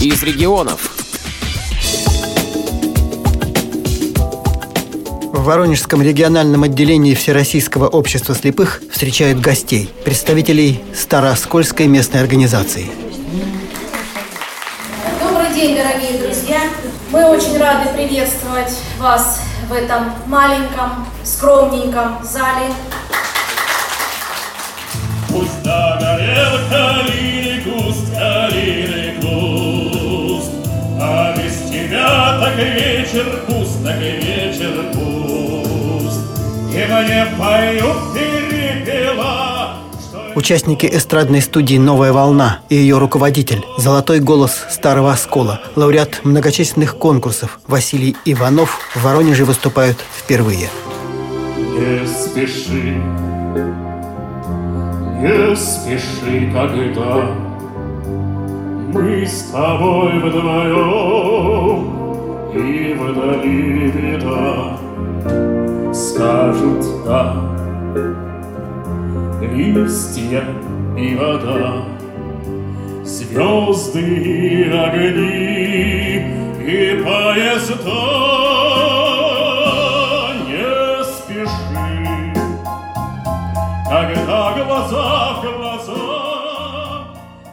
из регионов. В Воронежском региональном отделении Всероссийского общества слепых встречают гостей, представителей Старооскольской местной организации. Добрый день, дорогие друзья! Мы очень рады приветствовать вас в этом маленьком, скромненьком зале. Пусть догорел калины куст, калины так вечер пуст, так вечер пуст. И мне поют перепела, Участники эстрадной студии «Новая волна» и ее руководитель, золотой голос Старого Оскола, лауреат многочисленных конкурсов Василий Иванов в Воронеже выступают впервые. Не спеши, не спеши, когда мы с тобой вдвоем и вдали беда скажут да листья и вода звезды и огни и поезда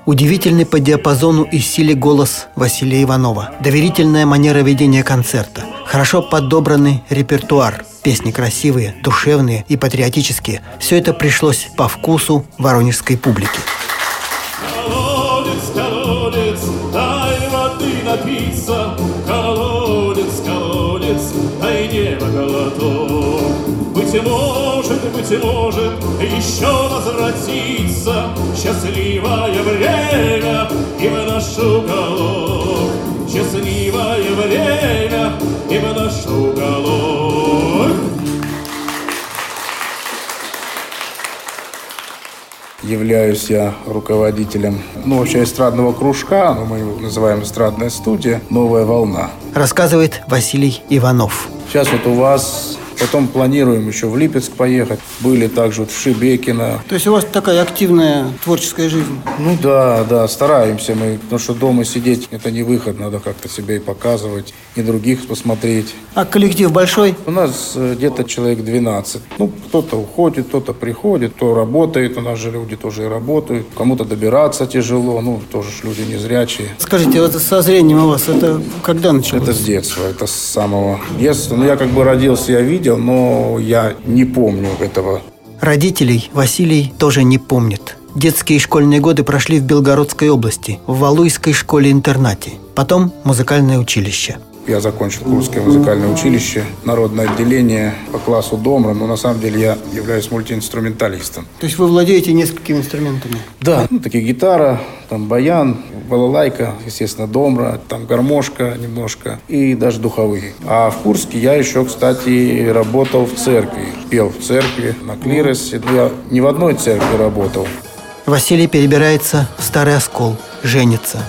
Удивительный по диапазону и силе голос Василия Иванова. Доверительная манера ведения концерта. Хорошо подобранный репертуар. Песни красивые, душевные и патриотические. Все это пришлось по вкусу воронежской публики. Быть может, быть может, еще возвратится Счастливое время и в наш уголок. Счастливое время и в наш уголок. Являюсь я руководителем, ну, вообще эстрадного кружка, ну, мы его называем эстрадная студия «Новая волна». Рассказывает Василий Иванов. Сейчас вот у вас, потом планируем еще в Липецк поехать. Были также вот в Шибекино. То есть у вас такая активная творческая жизнь? Ну да, да, стараемся мы, потому что дома сидеть это не выход, надо как-то себя и показывать, и других посмотреть. А коллектив большой? У нас э, где-то человек 12. Ну, кто-то уходит, кто-то приходит, кто работает. У нас же люди тоже и работают. Кому-то добираться тяжело, ну, тоже ж люди незрячие. Скажите, вот со зрением у вас это когда началось? Это с детства, это с самого детства. Ну, я как бы родился, я видел, но я не помню этого. Родителей Василий тоже не помнит. Детские и школьные годы прошли в Белгородской области, в Валуйской школе-интернате. Потом музыкальное училище. Я закончил Курское музыкальное училище, народное отделение по классу домра, но на самом деле я являюсь мультиинструменталистом. То есть вы владеете несколькими инструментами? Да, ну, такие гитара, там баян, балалайка, естественно, домра, там гармошка немножко и даже духовые. А в Курске я еще, кстати, работал в церкви, пел в церкви, на клиросе. Но я не в одной церкви работал. Василий перебирается в Старый Оскол, женится.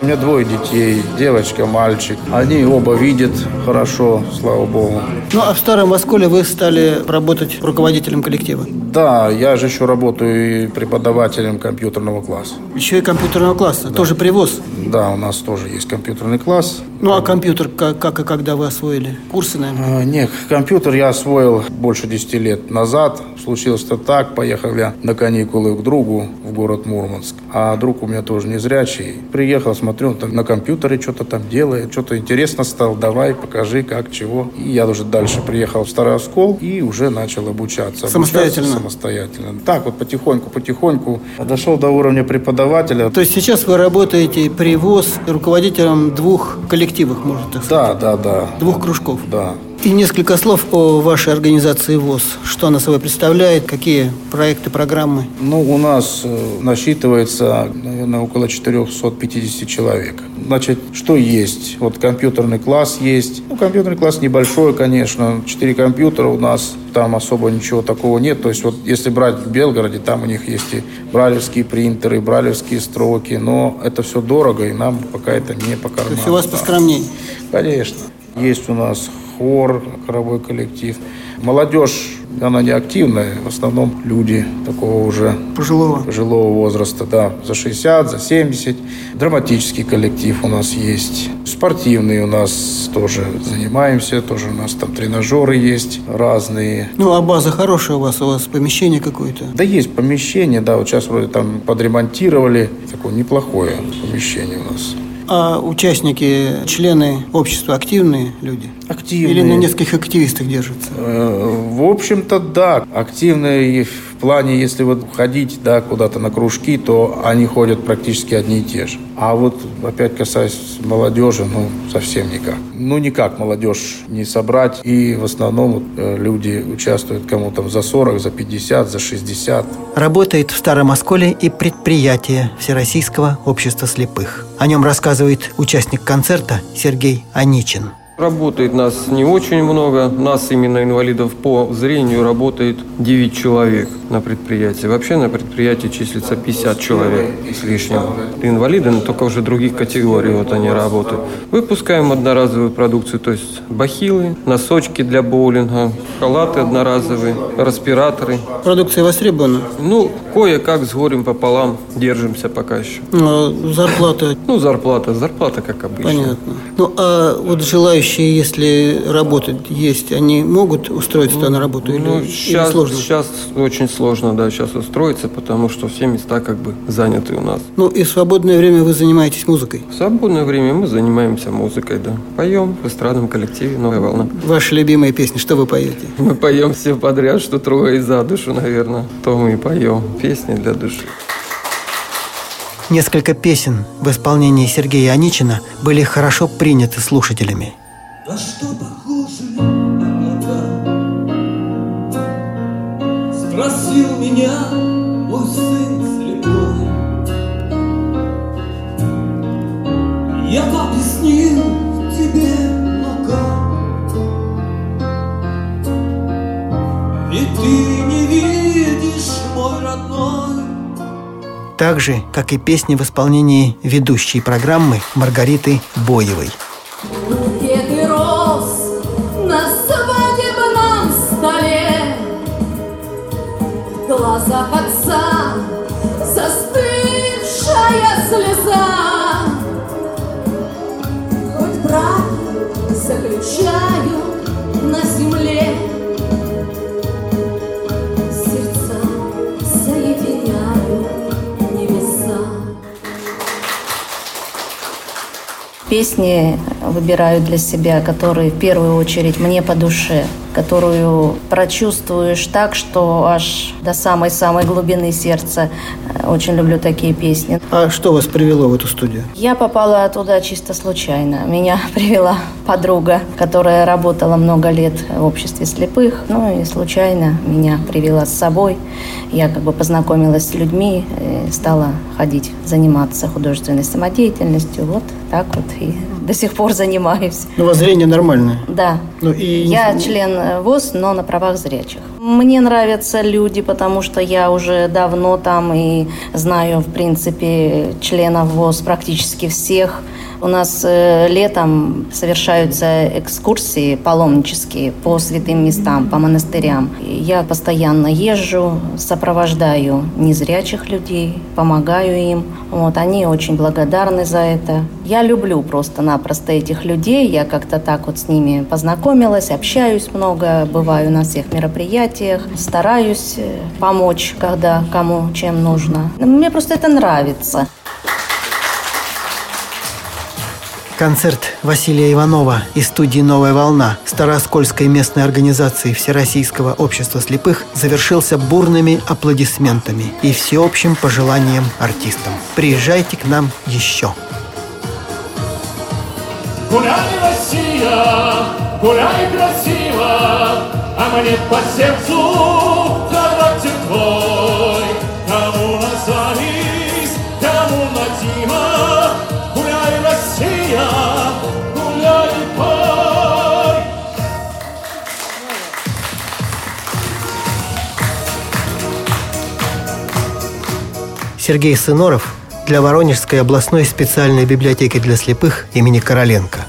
У меня двое детей, девочка, мальчик. Они оба видят хорошо, слава богу. Ну, а в Старом Осколе вы стали работать руководителем коллектива. Да, я же еще работаю и преподавателем компьютерного класса. Еще и компьютерного класса, тоже привоз. Да, у нас тоже есть компьютерный класс. Ну, а компьютер как, как и когда вы освоили? Курсы, наверное? А, Нет, компьютер я освоил больше 10 лет назад. Случилось-то так, поехал я на каникулы к другу в город Мурманск. А друг у меня тоже незрячий. Приехал, смотрю, он там на компьютере что-то там делает, что-то интересно стало, давай, покажи, как, чего. И я уже дальше приехал в Старый Оскол и уже начал обучаться. Самостоятельно? Обучаться самостоятельно. Так вот потихоньку, потихоньку. Дошел до уровня преподавателя. То есть сейчас вы работаете привоз руководителем двух коллективов, можно так сказать? Да, да, да. Двух кружков. Да. И несколько слов о вашей организации ВОЗ. Что она собой представляет, какие проекты, программы? Ну, у нас э, насчитывается, наверное, около 450 человек. Значит, что есть? Вот компьютерный класс есть. Ну, компьютерный класс небольшой, конечно. Четыре компьютера у нас, там особо ничего такого нет. То есть, вот если брать в Белгороде, там у них есть и бралевские принтеры, бралевские строки. Но это все дорого, и нам пока это не по карману. То есть у вас да. поскромнее. Конечно. Есть у нас хор, хоровой коллектив. Молодежь, она не активная, в основном люди такого уже Пожилого. пожилого возраста, да, за 60, за 70. Драматический коллектив у нас есть. Спортивный у нас тоже занимаемся, тоже у нас там тренажеры есть разные. Ну, а база хорошая у вас, у вас помещение какое-то. Да есть помещение, да, вот сейчас вроде там подремонтировали. Такое неплохое помещение у нас. А участники, члены общества активные люди? Активные. Или на нескольких активистах держатся? Э, В общем-то, да. Активные плане, если вот ходить да, куда-то на кружки, то они ходят практически одни и те же. А вот опять касаясь молодежи, ну, совсем никак. Ну, никак молодежь не собрать. И в основном вот, э, люди участвуют кому там за 40, за 50, за 60. Работает в Старом Осколе и предприятие Всероссийского общества слепых. О нем рассказывает участник концерта Сергей Аничин. Работает нас не очень много. Нас, именно инвалидов по зрению, работает 9 человек на предприятии. Вообще на предприятии числится 50 человек с лишним. Инвалиды, но только уже других категорий вот они работают. Выпускаем одноразовую продукцию, то есть бахилы, носочки для боулинга, халаты одноразовые, респираторы. Продукция востребована. Ну, кое-как с горем пополам держимся пока еще. А зарплата Ну, зарплата, зарплата как обычно. понятно. Ну, а вот желающие, если работать есть, они могут устроиться на работу или, Ну, или сейчас, сложно? сейчас очень сложно, да, сейчас устроиться, потому что все места как бы заняты у нас. Ну, и в свободное время вы занимаетесь музыкой. В свободное время мы занимаемся музыкой, да. Поем в эстрадном коллективе «Новая волна». Ваши любимые песни, что вы поете? Мы поем все подряд, что трогает за душу, наверное. То мы и поем. Песни для души. Несколько песен в исполнении Сергея Аничина были хорошо приняты слушателями. На что похожи облака? Спросил меня мой сын слепой. Я объяснил тебе, но как? Ведь ты не видишь, мой родной, Так же, как и песни в исполнении ведущей программы Маргариты Боевой. В глазах отца застывшая слеза. Хоть брак заключают на земле. Песни выбираю для себя, которые в первую очередь мне по душе, которую прочувствуешь так, что аж до самой-самой глубины сердца. Э, Очень люблю такие песни. А что вас привело в эту студию? Я попала туда чисто случайно. Меня привела подруга, которая работала много лет в обществе слепых. Ну и случайно меня привела с собой. Я как бы познакомилась с людьми, и стала ходить, заниматься художественной самодеятельностью. Вот так вот и до сих пор занимаюсь. Ну, у вас зрение нормальное. Да. Ну, и Я член э, ВОЗ, но на правах зрячих. Мне нравятся люди, потому что я уже давно там и знаю, в принципе, членов ВОЗ практически всех. У нас э, летом совершаются экскурсии паломнические по святым местам, по монастырям. Я постоянно езжу, сопровождаю незрячих людей, помогаю им. Вот, они очень благодарны за это. Я люблю просто-напросто этих людей. Я как-то так вот с ними познакомилась, общаюсь много, бываю на всех мероприятиях, стараюсь э, помочь, когда кому чем нужно. Мне просто это нравится. Концерт Василия Иванова из студии «Новая волна» Старооскольской местной организации Всероссийского общества слепых завершился бурными аплодисментами и всеобщим пожеланием артистам. Приезжайте к нам еще. Гуляй, Россия, гуляй красиво, а мне по сердцу твой. Сергей Сыноров для Воронежской областной специальной библиотеки для слепых имени Короленко.